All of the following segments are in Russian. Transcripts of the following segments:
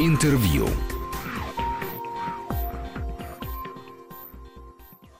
Интервью.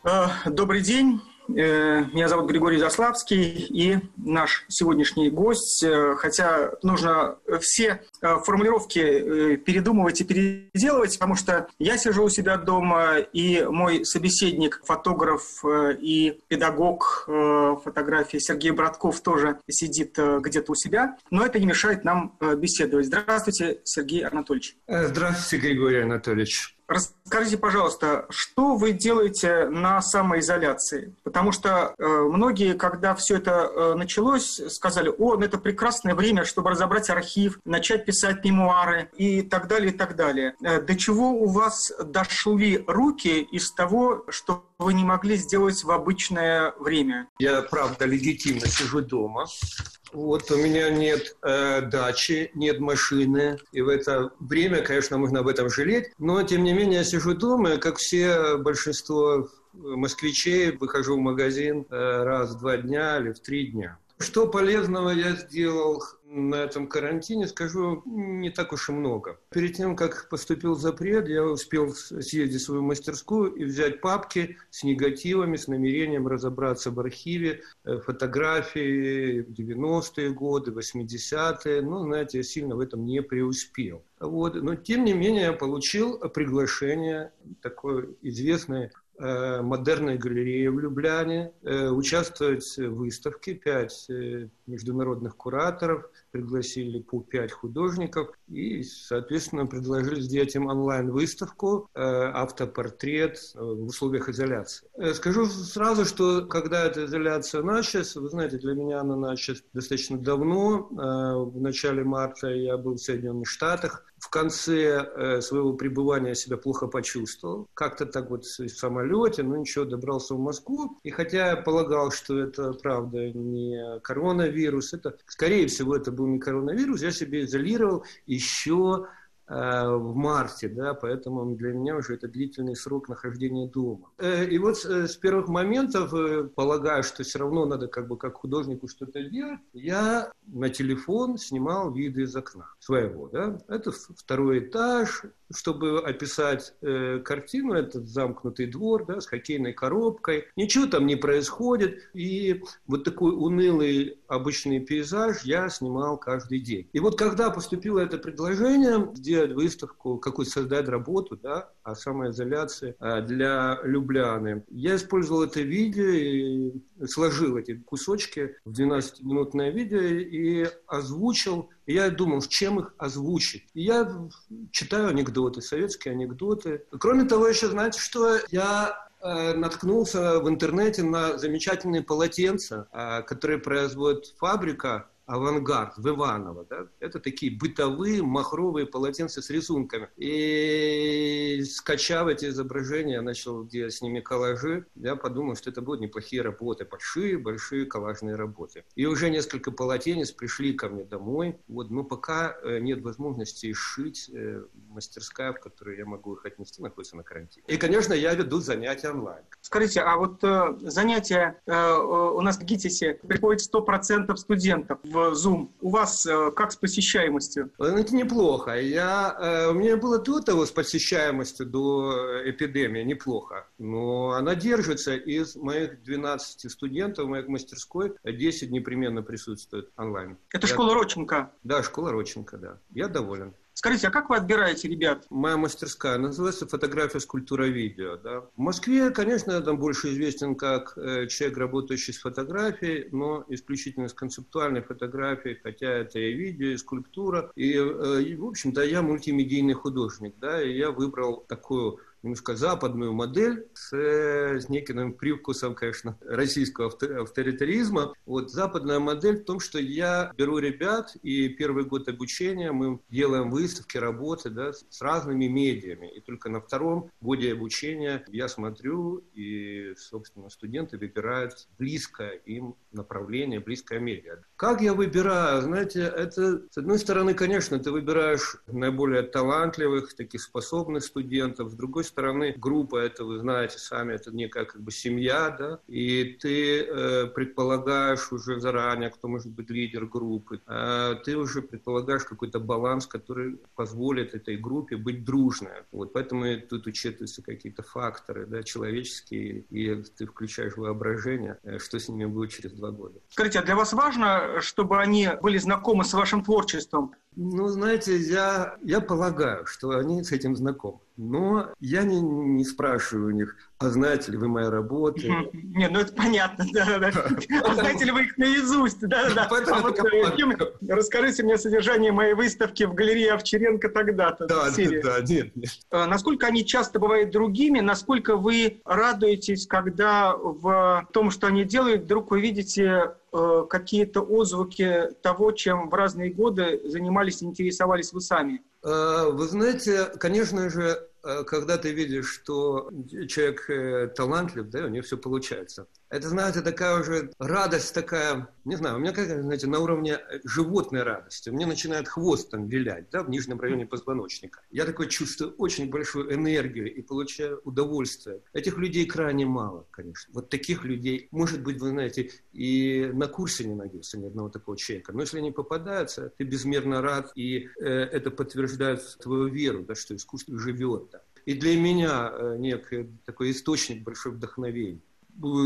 Э, добрый день. Э, меня зовут Григорий Заславский, и наш сегодняшний гость, э, хотя нужно все формулировки передумывать и переделывать, потому что я сижу у себя дома, и мой собеседник, фотограф и педагог фотографии Сергей Братков тоже сидит где-то у себя, но это не мешает нам беседовать. Здравствуйте, Сергей Анатольевич. Здравствуйте, Григорий Анатольевич. Расскажите, пожалуйста, что вы делаете на самоизоляции? Потому что э, многие, когда все это э, началось, сказали, о, ну это прекрасное время, чтобы разобрать архив, начать писать мемуары и так далее, и так далее. Э, до чего у вас дошли руки из того, что вы не могли сделать в обычное время? Я, правда, легитимно сижу дома. Вот у меня нет э, дачи, нет машины, и в это время, конечно, можно об этом жалеть, но тем не менее я сижу дома, как все большинство москвичей, выхожу в магазин э, раз в два дня или в три дня. Что полезного я сделал на этом карантине, скажу, не так уж и много. Перед тем, как поступил запрет, я успел съездить в свою мастерскую и взять папки с негативами, с намерением разобраться в архиве, э, фотографии 90-е годы, 80-е. Ну, знаете, я сильно в этом не преуспел. Вот. Но, тем не менее, я получил приглашение такое известное Э, модерной галереи в Любляне, э, участвовать в выставке. Пять э, международных кураторов пригласили по пять художников и, соответственно, предложили сделать им онлайн-выставку «Автопортрет в условиях изоляции». Скажу сразу, что когда эта изоляция началась, вы знаете, для меня она началась достаточно давно. В начале марта я был в Соединенных Штатах, в конце э, своего пребывания себя плохо почувствовал. Как-то так вот в самолете, но ничего, добрался в Москву. И хотя я полагал, что это, правда, не коронавирус, это, скорее всего, это был не коронавирус, я себя изолировал еще Э, в марте, да, поэтому для меня уже это длительный срок нахождения дома. Э, и вот э, с первых моментов, полагаю, что все равно надо как бы как художнику что-то делать, я на телефон снимал виды из окна своего, да. Это второй этаж, чтобы описать э, картину, этот замкнутый двор, да, с хоккейной коробкой. Ничего там не происходит, и вот такой унылый обычный пейзаж я снимал каждый день. И вот когда поступило это предложение сделать выставку, какую-то создать работу, да, о самоизоляции э, для Любляны, я использовал это видео и сложил эти кусочки в 12-минутное видео и озвучил и я думал, чем их озвучить. И я читаю анекдоты, советские анекдоты. Кроме того, еще знаете, что я э, наткнулся в интернете на замечательные полотенца, э, которые производит фабрика авангард в Иваново. Да? Это такие бытовые махровые полотенца с рисунками. И скачав эти изображения, я начал делать с ними коллажи. Я подумал, что это будут неплохие работы, большие, большие коллажные работы. И уже несколько полотенец пришли ко мне домой. Вот, но пока э, нет возможности шить, э, мастерская, в которую я могу их отнести, находится на карантине. И, конечно, я веду занятия онлайн. Скажите, а вот э, занятия э, у нас в ГИТИСе приходит 100% студентов в Zoom. У вас э, как с посещаемостью? Это неплохо. Я, э, у меня было до того с посещаемостью, до эпидемии, неплохо. Но она держится. Из моих 12 студентов в моей мастерской 10 непременно присутствует онлайн. Это я... школа Роченко? Да, школа Роченко, да. Я доволен. Скажите, а как вы отбираете ребят? Моя мастерская называется «Фотография, скульптура, видео». Да? В Москве, конечно, я там больше известен как э, человек, работающий с фотографией, но исключительно с концептуальной фотографией, хотя это и видео, и скульптура. И, э, и в общем-то, я мультимедийный художник. Да? И я выбрал такую немножко западную модель с, с неким привкусом, конечно, российского авторитаризма. Вот западная модель в том, что я беру ребят, и первый год обучения мы делаем выставки, работы да, с разными медиами. И только на втором годе обучения я смотрю, и, собственно, студенты выбирают близкое им направление, близкое медиа. Как я выбираю? Знаете, это, с одной стороны, конечно, ты выбираешь наиболее талантливых, таких способных студентов, с другой стороны, группа, это вы знаете сами, это некая как бы семья, да, и ты э, предполагаешь уже заранее, кто может быть лидер группы, э, ты уже предполагаешь какой-то баланс, который позволит этой группе быть дружной. Вот, поэтому тут учитываются какие-то факторы, да, человеческие, и ты включаешь воображение, э, что с ними будет через два года. Скажите, а для вас важно, чтобы они были знакомы с вашим творчеством? Ну, знаете, я, я полагаю, что они с этим знакомы. Но я не, не спрашиваю у них, а знаете ли вы мои работы? Не, ну это понятно, да-да-да. А знаете ли вы их наизусть? Да-да-да. А вот э, расскажите мне содержание моей выставки в галерее Овчаренко тогда-то. Да, да, нет. Э, насколько они часто бывают другими, насколько вы радуетесь, когда в том, что они делают, вдруг вы видите какие-то отзвуки того, чем в разные годы занимались и интересовались вы сами? Вы знаете, конечно же, Э, когда ты видишь, что человек э, талантлив, да, у него все получается. Это, знаете, такая уже радость такая, не знаю, у меня, как, знаете, на уровне животной радости. У меня начинает хвост там вилять, да, в нижнем районе позвоночника. Я такой чувствую очень большую энергию и получаю удовольствие. Этих людей крайне мало, конечно. Вот таких людей, может быть, вы знаете, и на курсе не найдется ни одного такого человека. Но если они попадаются, ты безмерно рад, и э, это подтверждает твою веру, да, что искусство живет. Да. И для меня э, некий такой источник большой вдохновения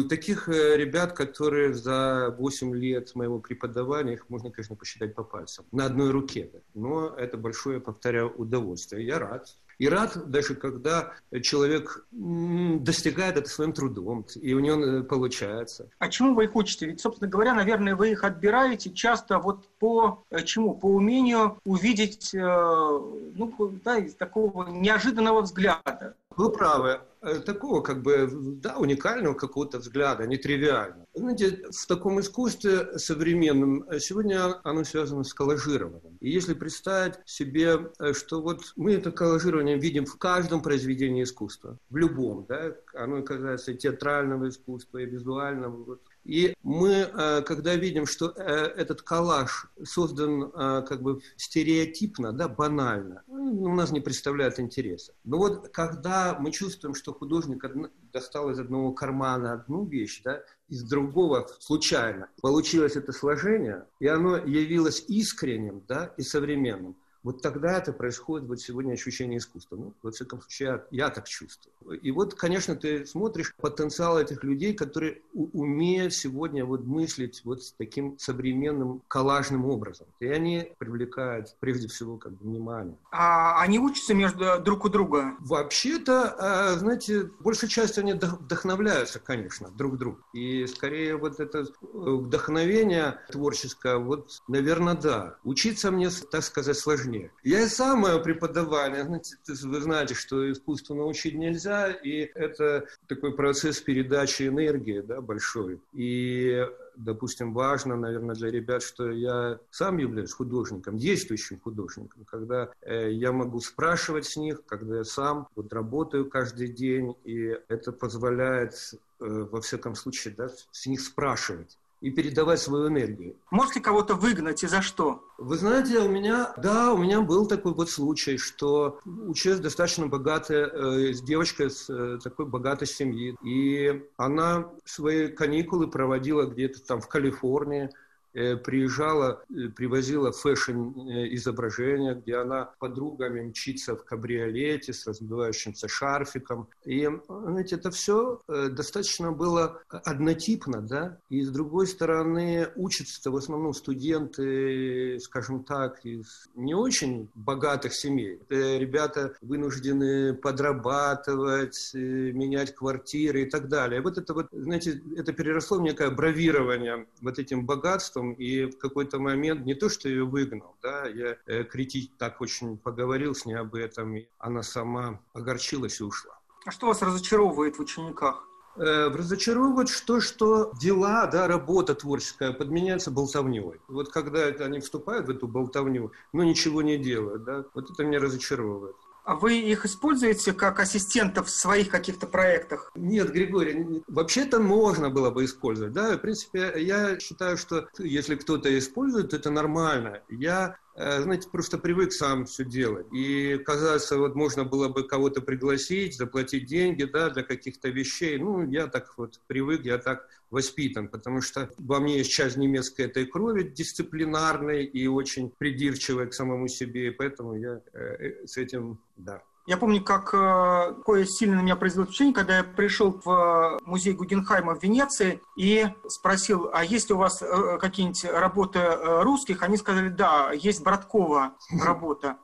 таких э, ребят, которые за 8 лет моего преподавания, их можно, конечно, посчитать по пальцам, на одной руке. Но это большое, повторяю, удовольствие. Я рад. И рад даже, когда человек достигает это своим трудом, и у него э, получается. А чему вы их учите? Ведь, собственно говоря, наверное, вы их отбираете часто вот по э, чему? По умению увидеть, ну, да, из такого неожиданного взгляда. Вы правы. Э, такого, как бы, да, уникального какого-то взгляда, нетривиального. Знаете, в таком искусстве современном э, сегодня оно связано с коллажированием. И если представить себе, э, что вот мы это коллажирование видим в каждом произведении искусства, в любом, да, оно касается и театрального искусства, и визуального, вот, и мы, когда видим, что этот коллаж создан как бы стереотипно, да, банально, у нас не представляет интереса. Но вот когда мы чувствуем, что художник достал из одного кармана одну вещь, да, из другого случайно, получилось это сложение, и оно явилось искренним да, и современным, вот тогда это происходит, вот сегодня ощущение искусства. Ну, во всяком случае, я, я так чувствую. И вот, конечно, ты смотришь потенциал этих людей, которые умеют сегодня вот мыслить вот с таким современным коллажным образом. И они привлекают прежде всего как бы внимание. А они учатся между друг у друга? Вообще-то, а, знаете, большая часть они вдохновляются, конечно, друг друга. И скорее вот это вдохновение творческое, вот, наверное, да. Учиться мне, так сказать, сложнее мне. Я и сам преподавание, знаете, вы знаете, что искусству научить нельзя, и это такой процесс передачи энергии да, большой. И допустим, важно, наверное, для ребят, что я сам являюсь художником, действующим художником, когда э, я могу спрашивать с них, когда я сам вот работаю каждый день, и это позволяет, э, во всяком случае, да, с них спрашивать и передавать свою энергию. Может ли кого-то выгнать и за что? Вы знаете, у меня, да, у меня был такой вот случай, что училась достаточно богатая э, девочка с э, такой богатой семьи, и она свои каникулы проводила где-то там в Калифорнии, приезжала, э, привозила фэшн-изображения, где она подругами мчится в кабриолете с раздувающимся шарфиком. И, знаете, это все э, достаточно было однотипно, да, и с другой стороны учатся в основном студенты, скажем так, из не очень богатых семей. Ребята вынуждены подрабатывать, менять квартиры и так далее. Вот это вот, знаете, это переросло в некое бравирование вот этим богатством, обществом, и в какой-то момент не то, что ее выгнал, да, я э, критик так очень поговорил с ней об этом, и она сама огорчилась и ушла. А что вас разочаровывает в учениках? Э, разочаровывает то, что дела, да, работа творческая подменяется болтовней. Вот когда они вступают в эту болтовню, но ничего не делают, да, вот это меня разочаровывает. А вы их используете как ассистентов в своих каких-то проектах? Нет, Григорий, вообще-то можно было бы использовать. Да, в принципе, я считаю, что если кто-то использует, это нормально. Я знаете, просто привык сам все делать. И, казаться, вот можно было бы кого-то пригласить, заплатить деньги, да, для каких-то вещей. Ну, я так вот привык, я так воспитан, потому что во мне есть часть немецкой этой крови дисциплинарной и очень придирчивой к самому себе, и поэтому я э, с этим, да, я помню, как э, какое сильно на меня произвело впечатление, когда я пришел в э, музей Гугенхайма в Венеции и спросил, а есть ли у вас э, какие-нибудь работы русских? Они сказали, да, есть Браткова работа.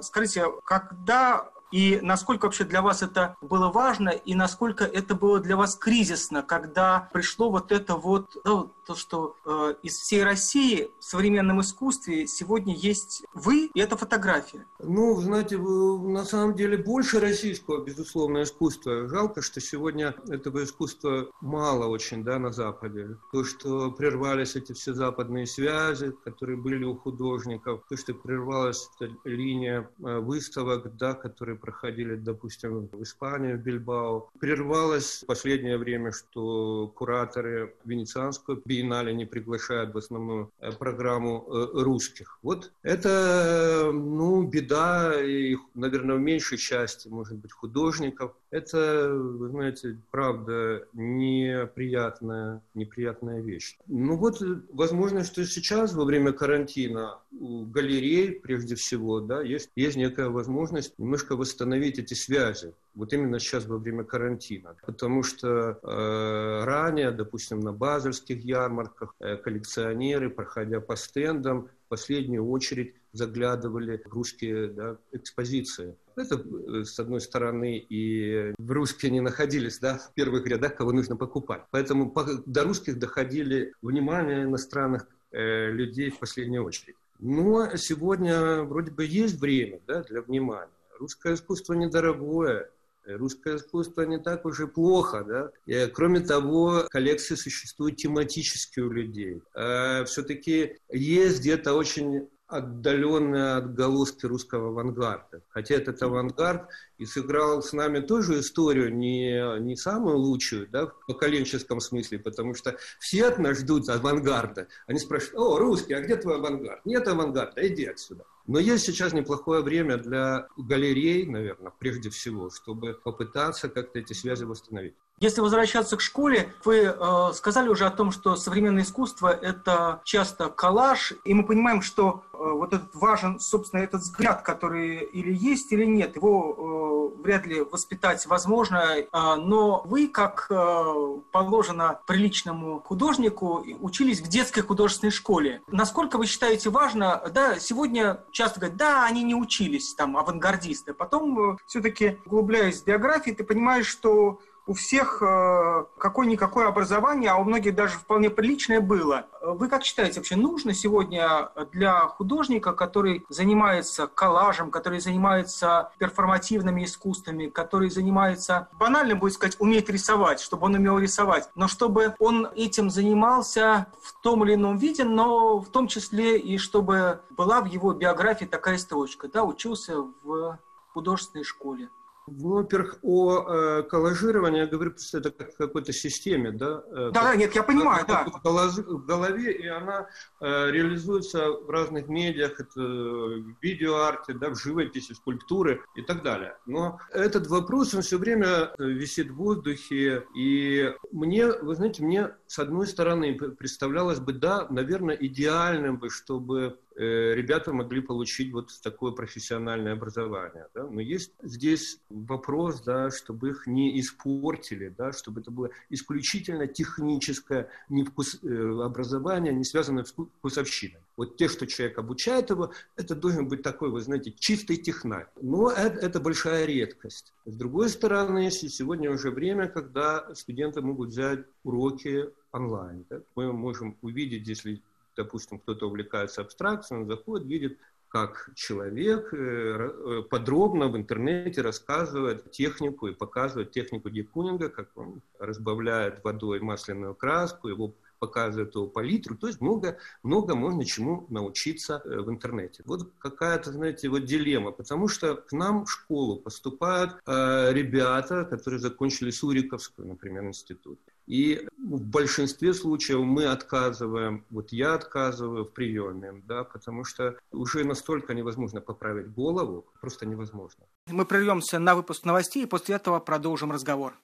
Скажите, когда и насколько вообще для вас это было важно, и насколько это было для вас кризисно, когда пришло вот это вот, ну, то, что э, из всей России в современном искусстве сегодня есть вы и эта фотография? Ну, знаете, на самом деле больше российского, безусловно, искусства. Жалко, что сегодня этого искусства мало очень, да, на Западе. То, что прервались эти все западные связи, которые были у художников, то, что прервалась эта линия э, выставок, да, которые проходили, допустим, в Испании, в Бильбао. Прервалось в последнее время, что кураторы Венецианского биеннале не приглашают в основную э, программу э, русских. Вот это, ну, беда, и, наверное, в меньшей части, может быть, художников. Это, вы знаете, правда, неприятная, неприятная вещь. Ну вот, возможно, что сейчас, во время карантина, у галерей, прежде всего, да, есть, есть некая возможность немножко восстановить эти связи. Вот именно сейчас во время карантина. Потому что э, ранее, допустим, на базельских ярмарках э, коллекционеры, проходя по стендам, в последнюю очередь заглядывали в русские да, экспозиции. Это, э, с одной стороны, и в русские не находились да, в первых рядах, кого нужно покупать. Поэтому до русских доходили внимание иностранных э, людей в последнюю очередь. Но сегодня вроде бы есть время да, для внимания. Русское искусство недорогое, Русское искусство не так уж и плохо, да. И, кроме того, коллекции существуют тематические у людей. А все-таки есть где-то очень отдаленные отголоски русского авангарда. Хотя этот авангард и сыграл с нами тоже историю не, не самую лучшую, да, в поколенческом смысле, потому что все от нас ждут авангарда. Они спрашивают, о, русский, а где твой авангард? Нет авангарда, иди отсюда. Но есть сейчас неплохое время для галерей, наверное, прежде всего, чтобы попытаться как-то эти связи восстановить. Если возвращаться к школе, вы э, сказали уже о том, что современное искусство – это часто коллаж, и мы понимаем, что э, вот этот важен, собственно, этот взгляд, который или есть, или нет, его э, вряд ли воспитать возможно, э, но вы, как э, положено приличному художнику, учились в детской художественной школе. Насколько вы считаете важно, да, сегодня часто говорят, да, они не учились, там, авангардисты, потом э, все-таки, углубляясь в биографии, ты понимаешь, что у всех э, какое-никакое образование, а у многих даже вполне приличное было. Вы как считаете, вообще нужно сегодня для художника, который занимается коллажем, который занимается перформативными искусствами, который занимается, банально будет сказать, умеет рисовать, чтобы он умел рисовать, но чтобы он этим занимался в том или ином виде, но в том числе и чтобы была в его биографии такая строчка, да, учился в художественной школе. Во-первых, о э, коллажировании я говорю, что это как какой-то системе, да? Э, да, нет, я понимаю, да. В голове, и она э, реализуется в разных медиах, это в видеоарте, да, в живописи, скульптуры и так далее. Но этот вопрос, он все время э, висит в воздухе, и мне, вы знаете, мне с одной стороны представлялось бы, да, наверное, идеальным бы, чтобы Э, ребята могли получить вот такое профессиональное образование. Да? Но есть здесь вопрос, да, чтобы их не испортили, да, чтобы это было исключительно техническое не вкус, э, образование, не связанное с вкусовщиной. Вот те, что человек обучает его, это должен быть такой, вы знаете, чистый технарь. Но это, это большая редкость. С другой стороны, сегодня уже время, когда студенты могут взять уроки онлайн. Да? Мы можем увидеть, если допустим, кто-то увлекается абстракцией, он заходит, видит, как человек э, э, подробно в интернете рассказывает технику и показывает технику декунинга, как он разбавляет водой масляную краску, его показывает его палитру, то есть много, много можно чему научиться э, в интернете. Вот какая-то, знаете, вот дилемма, потому что к нам в школу поступают э, ребята, которые закончили Суриковскую, например, институт. И в большинстве случаев мы отказываем, вот я отказываю в приеме, да, потому что уже настолько невозможно поправить голову, просто невозможно. Мы прервемся на выпуск новостей и после этого продолжим разговор.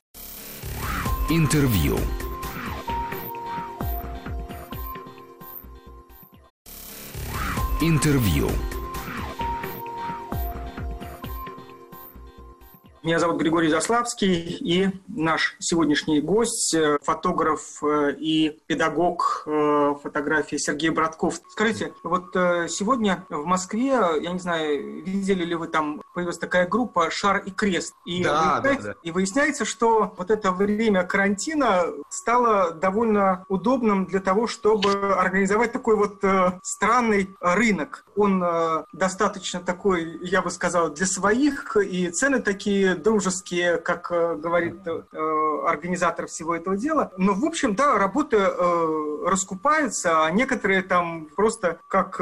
Интервью. Интервью. Меня зовут Григорий Заславский, и наш сегодняшний гость, э, фотограф э, и педагог э, фотографии Сергей Братков. Скажите, вот сегодня в Москве, я не знаю, видели ли вы там, появилась такая группа «Шар и крест». И, да, выясняется, да, да. и выясняется, что вот это время карантина стало довольно удобным для того, чтобы организовать такой вот странный рынок. Он достаточно такой, я бы сказал, для своих, и цены такие дружеские, как э, говорит э, организатор всего этого дела. Но, в общем, да, работы э, раскупаются, а некоторые там просто как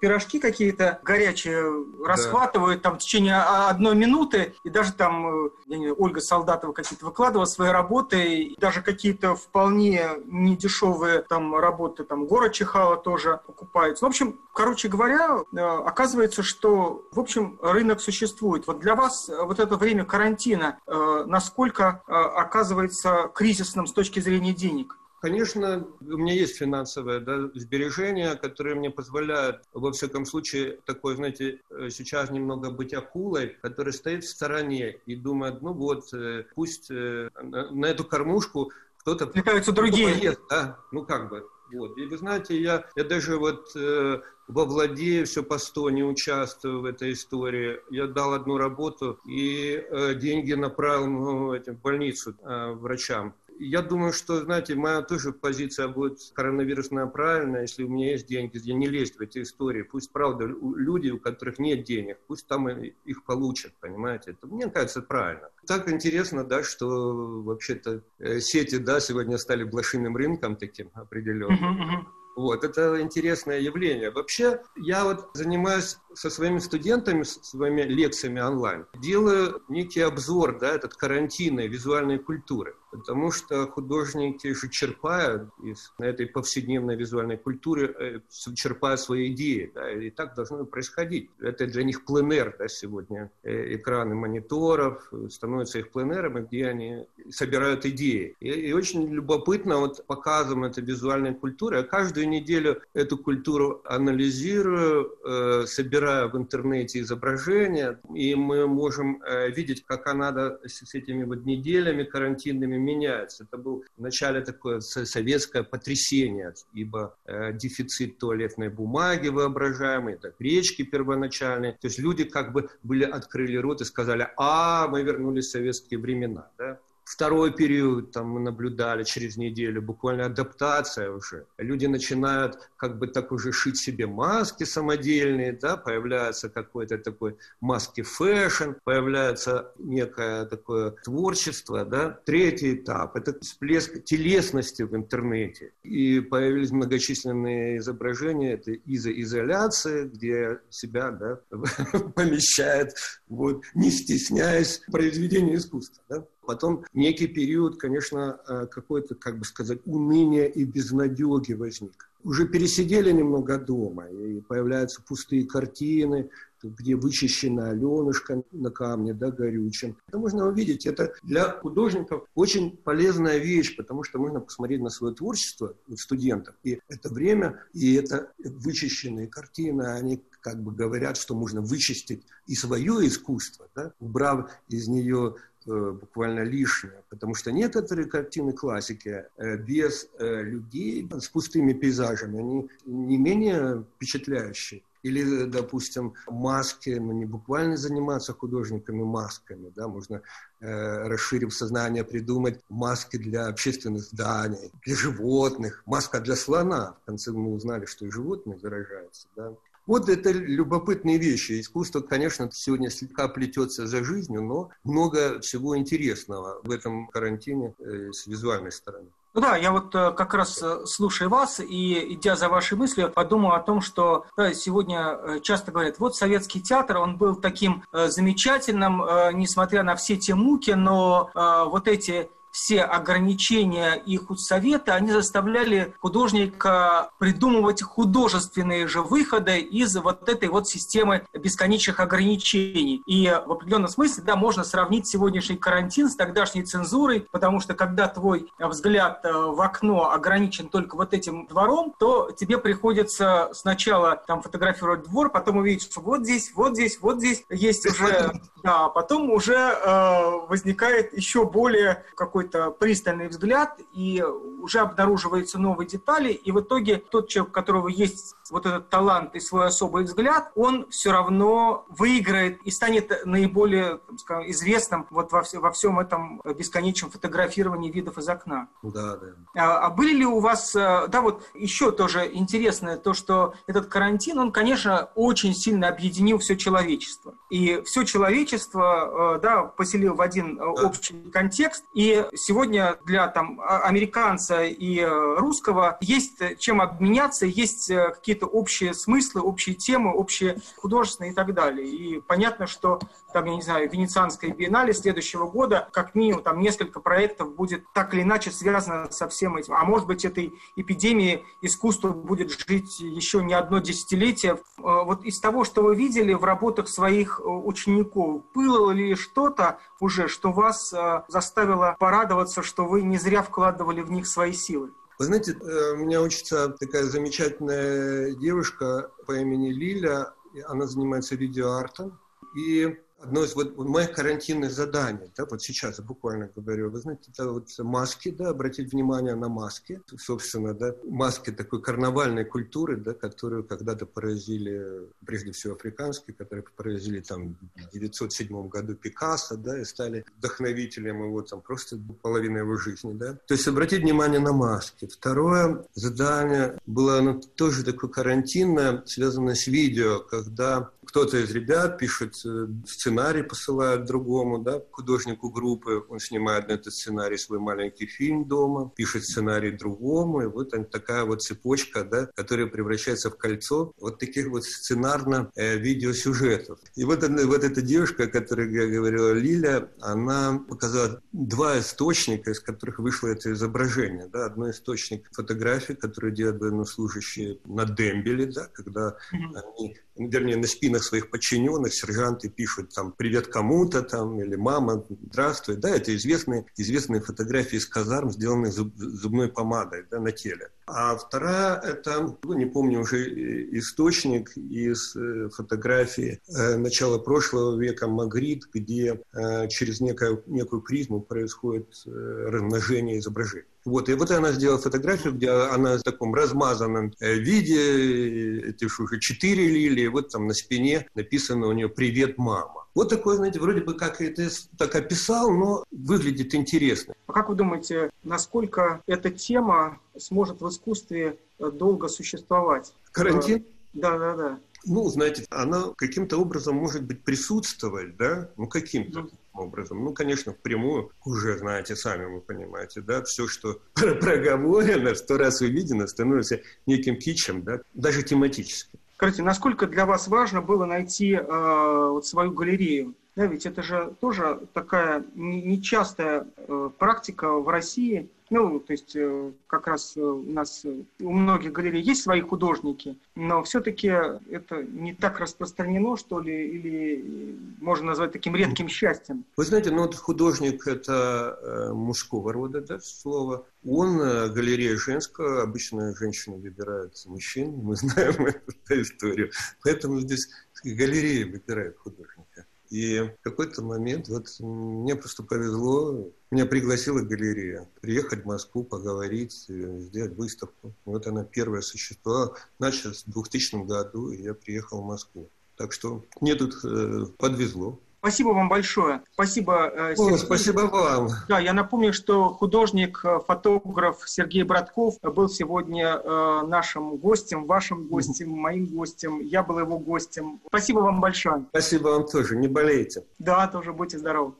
пирожки какие-то горячие расхватывают там в течение одной минуты, и даже там я не знаю, Ольга Солдатова какие-то выкладывала свои работы, и даже какие-то вполне недешевые там работы, там город Чехала тоже покупаются. В общем, короче говоря, оказывается, что, в общем, рынок существует. Вот для вас вот это время время карантина, э, насколько э, оказывается кризисным с точки зрения денег? Конечно, у меня есть финансовое да, сбережение, которое мне позволяет, во всяком случае, такой, знаете, э, сейчас немного быть акулой, который стоит в стороне и думает, ну вот, пусть на эту кормушку кто-то... Отвлекаются другие. Поест, да? Ну как бы. Вот. И вы знаете, я, я даже вот э, во Владее все по сто не участвую в этой истории. Я дал одну работу и э, деньги направил ну, этим, в больницу э, врачам я думаю, что, знаете, моя тоже позиция будет коронавирусная правильная, если у меня есть деньги, я не лезть в эти истории. Пусть, правда, люди, у которых нет денег, пусть там их получат, понимаете. Это, мне кажется, правильно. Так интересно, да, что вообще-то э, сети, да, сегодня стали блошиным рынком таким определенным. Вот, это интересное явление. Вообще, я вот занимаюсь со своими студентами, своими лекциями онлайн, делаю некий обзор, да, этот карантинной визуальной культуры. Потому что художники же черпают из этой повседневной визуальной культуры, э, черпают свои идеи. Да, и так должно происходить. Это для них пленер да, сегодня. Э, экраны мониторов э, становятся их пленерами, где они собирают идеи. И, и очень любопытно вот показом этой визуальной культуры. Я каждую неделю эту культуру анализирую, э, собираю в интернете изображения, и мы можем э, видеть, как она с, с этими вот неделями карантинными меняется. Это был вначале такое советское потрясение, ибо э, дефицит туалетной бумаги воображаемый, это гречки первоначальные. То есть люди как бы были, открыли рот и сказали, а, мы вернулись в советские времена. Да? Второй период там мы наблюдали через неделю, буквально адаптация уже. Люди начинают как бы так уже шить себе маски самодельные, да, появляется какой-то такой маски fashion, появляется некое такое творчество, да. Третий этап – это всплеск телесности в интернете. И появились многочисленные изображения, это изоляция, где себя да, помещает, вот, не стесняясь произведения искусства. Да. Потом некий период, конечно, э, какой-то, как бы сказать, уныния и безнадеги возник. Уже пересидели немного дома, и появляются пустые картины, где вычищена Аленушка на камне, да, горючим. Это можно увидеть. Это для художников очень полезная вещь, потому что можно посмотреть на свое творчество студентов. И это время, и это вычищенные картины, они как бы говорят, что можно вычистить и свое искусство, да, убрав из нее буквально лишнее, потому что некоторые картины классики э, без э, людей с пустыми пейзажами, они не менее впечатляющие. Или, допустим, маски, ну не буквально заниматься художниками масками, да, можно, э, расширив сознание, придумать маски для общественных зданий, для животных, маска для слона. В конце мы узнали, что и животные заражаются, да. Вот это любопытные вещи. Искусство, конечно, сегодня слегка плетется за жизнью, но много всего интересного в этом карантине э, с визуальной стороны. Ну да, я вот э, как раз э, слушая вас и идя за вашей мыслью, подумал о том, что да, сегодня часто говорят, вот советский театр, он был таким замечательным, несмотря на все те муки, но вот эти все ограничения и худсоветы, они заставляли художника придумывать художественные же выходы из вот этой вот системы бесконечных ограничений. И в определенном смысле, да, можно сравнить сегодняшний карантин с тогдашней цензурой, потому что когда твой взгляд э, в окно ограничен только вот этим двором, то тебе приходится сначала там фотографировать двор, потом увидеть, что вот здесь, вот здесь, вот здесь есть уже, да, потом уже э, возникает еще более какой-то пристальный взгляд, и уже обнаруживаются новые детали, и в итоге тот человек, у которого есть вот этот талант и свой особый взгляд, он все равно выиграет и станет наиболее скажем, известным вот во, все, во всем этом бесконечном фотографировании видов из окна. Да, да. А, а были ли у вас, э, да, вот еще тоже интересное то, что этот карантин, он, конечно, очень сильно объединил все человечество. И все человечество, э, да, поселил в один э, общий контекст. И сегодня для там а, американца и русского есть чем обменяться, есть какие-то какие-то общие смыслы, общие темы, общие художественные и так далее. И понятно, что там, я не знаю, Венецианская биеннале следующего года, как минимум, там несколько проектов будет так или иначе связано со всем этим. А может быть, этой эпидемии искусство будет жить еще не одно десятилетие. Э, вот из того, что вы видели в работах своих э, учеников, было ли что-то уже, что вас э, заставило порадоваться, что вы не зря вкладывали в них свои силы? Вы знаете, э, у меня учится такая замечательная девушка по имени Лиля, она занимается видеоартом, и одно из вот, моих карантинных заданий, да, вот сейчас буквально говорю, вы знаете, это вот маски, да, обратить внимание на маски, собственно, да, маски такой карнавальной культуры, да, которую когда-то поразили, прежде всего африканские, которые поразили там в 907 году Пикассо, да, и стали вдохновителем его там просто половины его жизни, да. То есть обратить внимание на маски. Второе задание было оно тоже такое карантинное, связанное с видео, когда кто-то из ребят пишет э, сценарий, посылает другому, да, художнику группы, он снимает на этот сценарий свой маленький фильм дома, пишет сценарий другому, и вот такая вот цепочка, да, которая превращается в кольцо вот таких вот сценарно э. И вот, вот эта девушка, о которой я говорила, Лиля, она показала два источника, из которых вышло это изображение. Да. Одно источник фотографии, которую делают военнослужащие на дембеле, да, когда mm-hmm. они вернее, на спинах своих подчиненных сержанты пишут там «Привет кому-то» там, или «Мама, здравствуй». Да, это известные, известные фотографии из казарм, сделанные зуб, зубной помадой да, на теле. А вторая – это, ну, не помню уже источник из э, фотографии э, начала прошлого века Магрит, где э, через некую, некую призму происходит э, размножение изображений. Вот, и вот она сделала фотографию, где она в таком размазанном э, виде, эти уже четыре лилии, вот там на спине написано у нее «Привет, мама». Вот такой, знаете, вроде бы как это так описал, но выглядит интересно. А как вы думаете, насколько эта тема сможет в искусстве э, долго существовать? Карантин? Да, да, да. Ну, знаете, она каким-то образом может быть присутствовать, да? Ну, каким-то образом. Ну, конечно, впрямую уже, знаете, сами вы понимаете, да, все, что проговорено, сто раз увидено, становится неким кичем, да, даже тематически. Скажите, насколько для вас важно было найти э, вот свою галерею? Да, ведь это же тоже такая нечастая э, практика в России – ну, то есть э, как раз э, у нас у многих галерей есть свои художники, но все-таки это не так распространено, что ли, или можно назвать таким редким счастьем. Вы знаете, ну вот художник это мужского рода, да, слово. Он галерея женского, обычно женщины выбирают мужчин, мы знаем эту историю. Поэтому здесь галерея выбирает художника. И в какой-то момент вот мне просто повезло, меня пригласила галерея приехать в Москву, поговорить, э, сделать выставку. Вот она первая существовала. Началась в 2000 году, и я приехал в Москву. Так что мне тут э, подвезло. Спасибо вам большое. Спасибо, э, Сергей. О, спасибо вам. Да, я напомню, что художник, э, фотограф Сергей Братков был сегодня э, нашим гостем, вашим гостем, моим гостем. Я был его гостем. Спасибо вам большое. Спасибо вам тоже. Не болейте. Да, тоже будьте здоровы.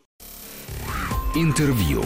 Интервью.